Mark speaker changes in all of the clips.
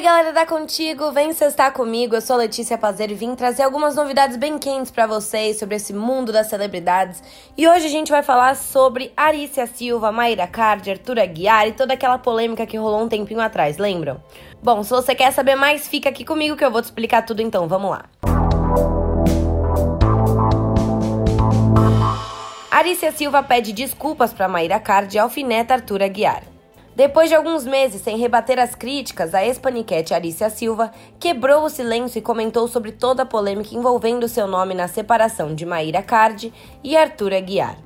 Speaker 1: Oi, galera da Contigo, vem estar comigo. Eu sou Letícia Pazer e vim trazer algumas novidades bem quentes para vocês sobre esse mundo das celebridades. E hoje a gente vai falar sobre Arícia Silva, Maíra Cardi, Arthur Aguiar e toda aquela polêmica que rolou um tempinho atrás, lembram? Bom, se você quer saber mais, fica aqui comigo que eu vou te explicar tudo então. Vamos lá. Arícia Silva pede desculpas para Maíra Cardi e alfineta Arthur Aguiar. Depois de alguns meses sem rebater as críticas, a ex-paniquete Arícia Silva quebrou o silêncio e comentou sobre toda a polêmica envolvendo seu nome na separação de Maíra Cardi e Arthur Aguiar.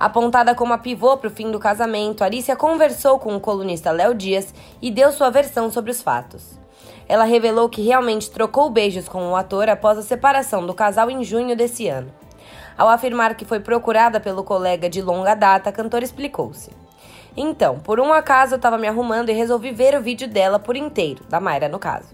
Speaker 1: Apontada como a pivô para o fim do casamento, Arícia conversou com o colunista Léo Dias e deu sua versão sobre os fatos. Ela revelou que realmente trocou beijos com o ator após a separação do casal em junho desse ano. Ao afirmar que foi procurada pelo colega de longa data, a cantora explicou-se. Então, por um acaso eu tava me arrumando e resolvi ver o vídeo dela por inteiro, da Mayra no caso.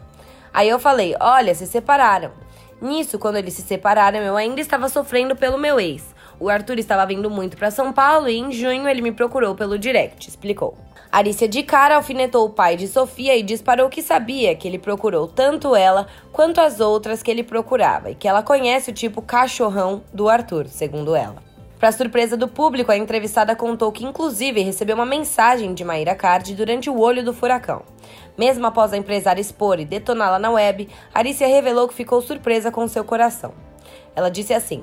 Speaker 1: Aí eu falei: olha, se separaram. Nisso, quando eles se separaram, eu ainda estava sofrendo pelo meu ex. O Arthur estava vindo muito para São Paulo e em junho ele me procurou pelo direct, explicou. Arícia de cara alfinetou o pai de Sofia e disparou que sabia que ele procurou tanto ela quanto as outras que ele procurava e que ela conhece o tipo cachorrão do Arthur, segundo ela. Para surpresa do público, a entrevistada contou que, inclusive, recebeu uma mensagem de Maíra Cardi durante o olho do furacão. Mesmo após a empresária expor e detoná-la na web, Arícia revelou que ficou surpresa com seu coração. Ela disse assim: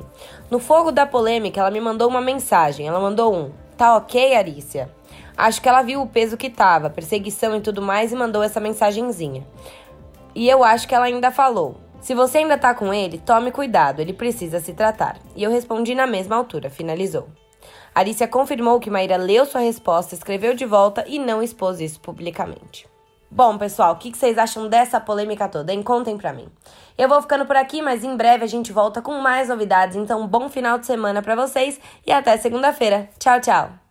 Speaker 1: No fogo da polêmica, ela me mandou uma mensagem. Ela mandou um: Tá ok, Arícia? Acho que ela viu o peso que tava, perseguição e tudo mais, e mandou essa mensagenzinha. E eu acho que ela ainda falou: se você ainda tá com ele, tome cuidado, ele precisa se tratar. E eu respondi na mesma altura, finalizou. Arícia confirmou que Maíra leu sua resposta, escreveu de volta e não expôs isso publicamente. Bom, pessoal, o que vocês acham dessa polêmica toda, hein? Contem pra mim. Eu vou ficando por aqui, mas em breve a gente volta com mais novidades, então bom final de semana para vocês e até segunda-feira. Tchau, tchau!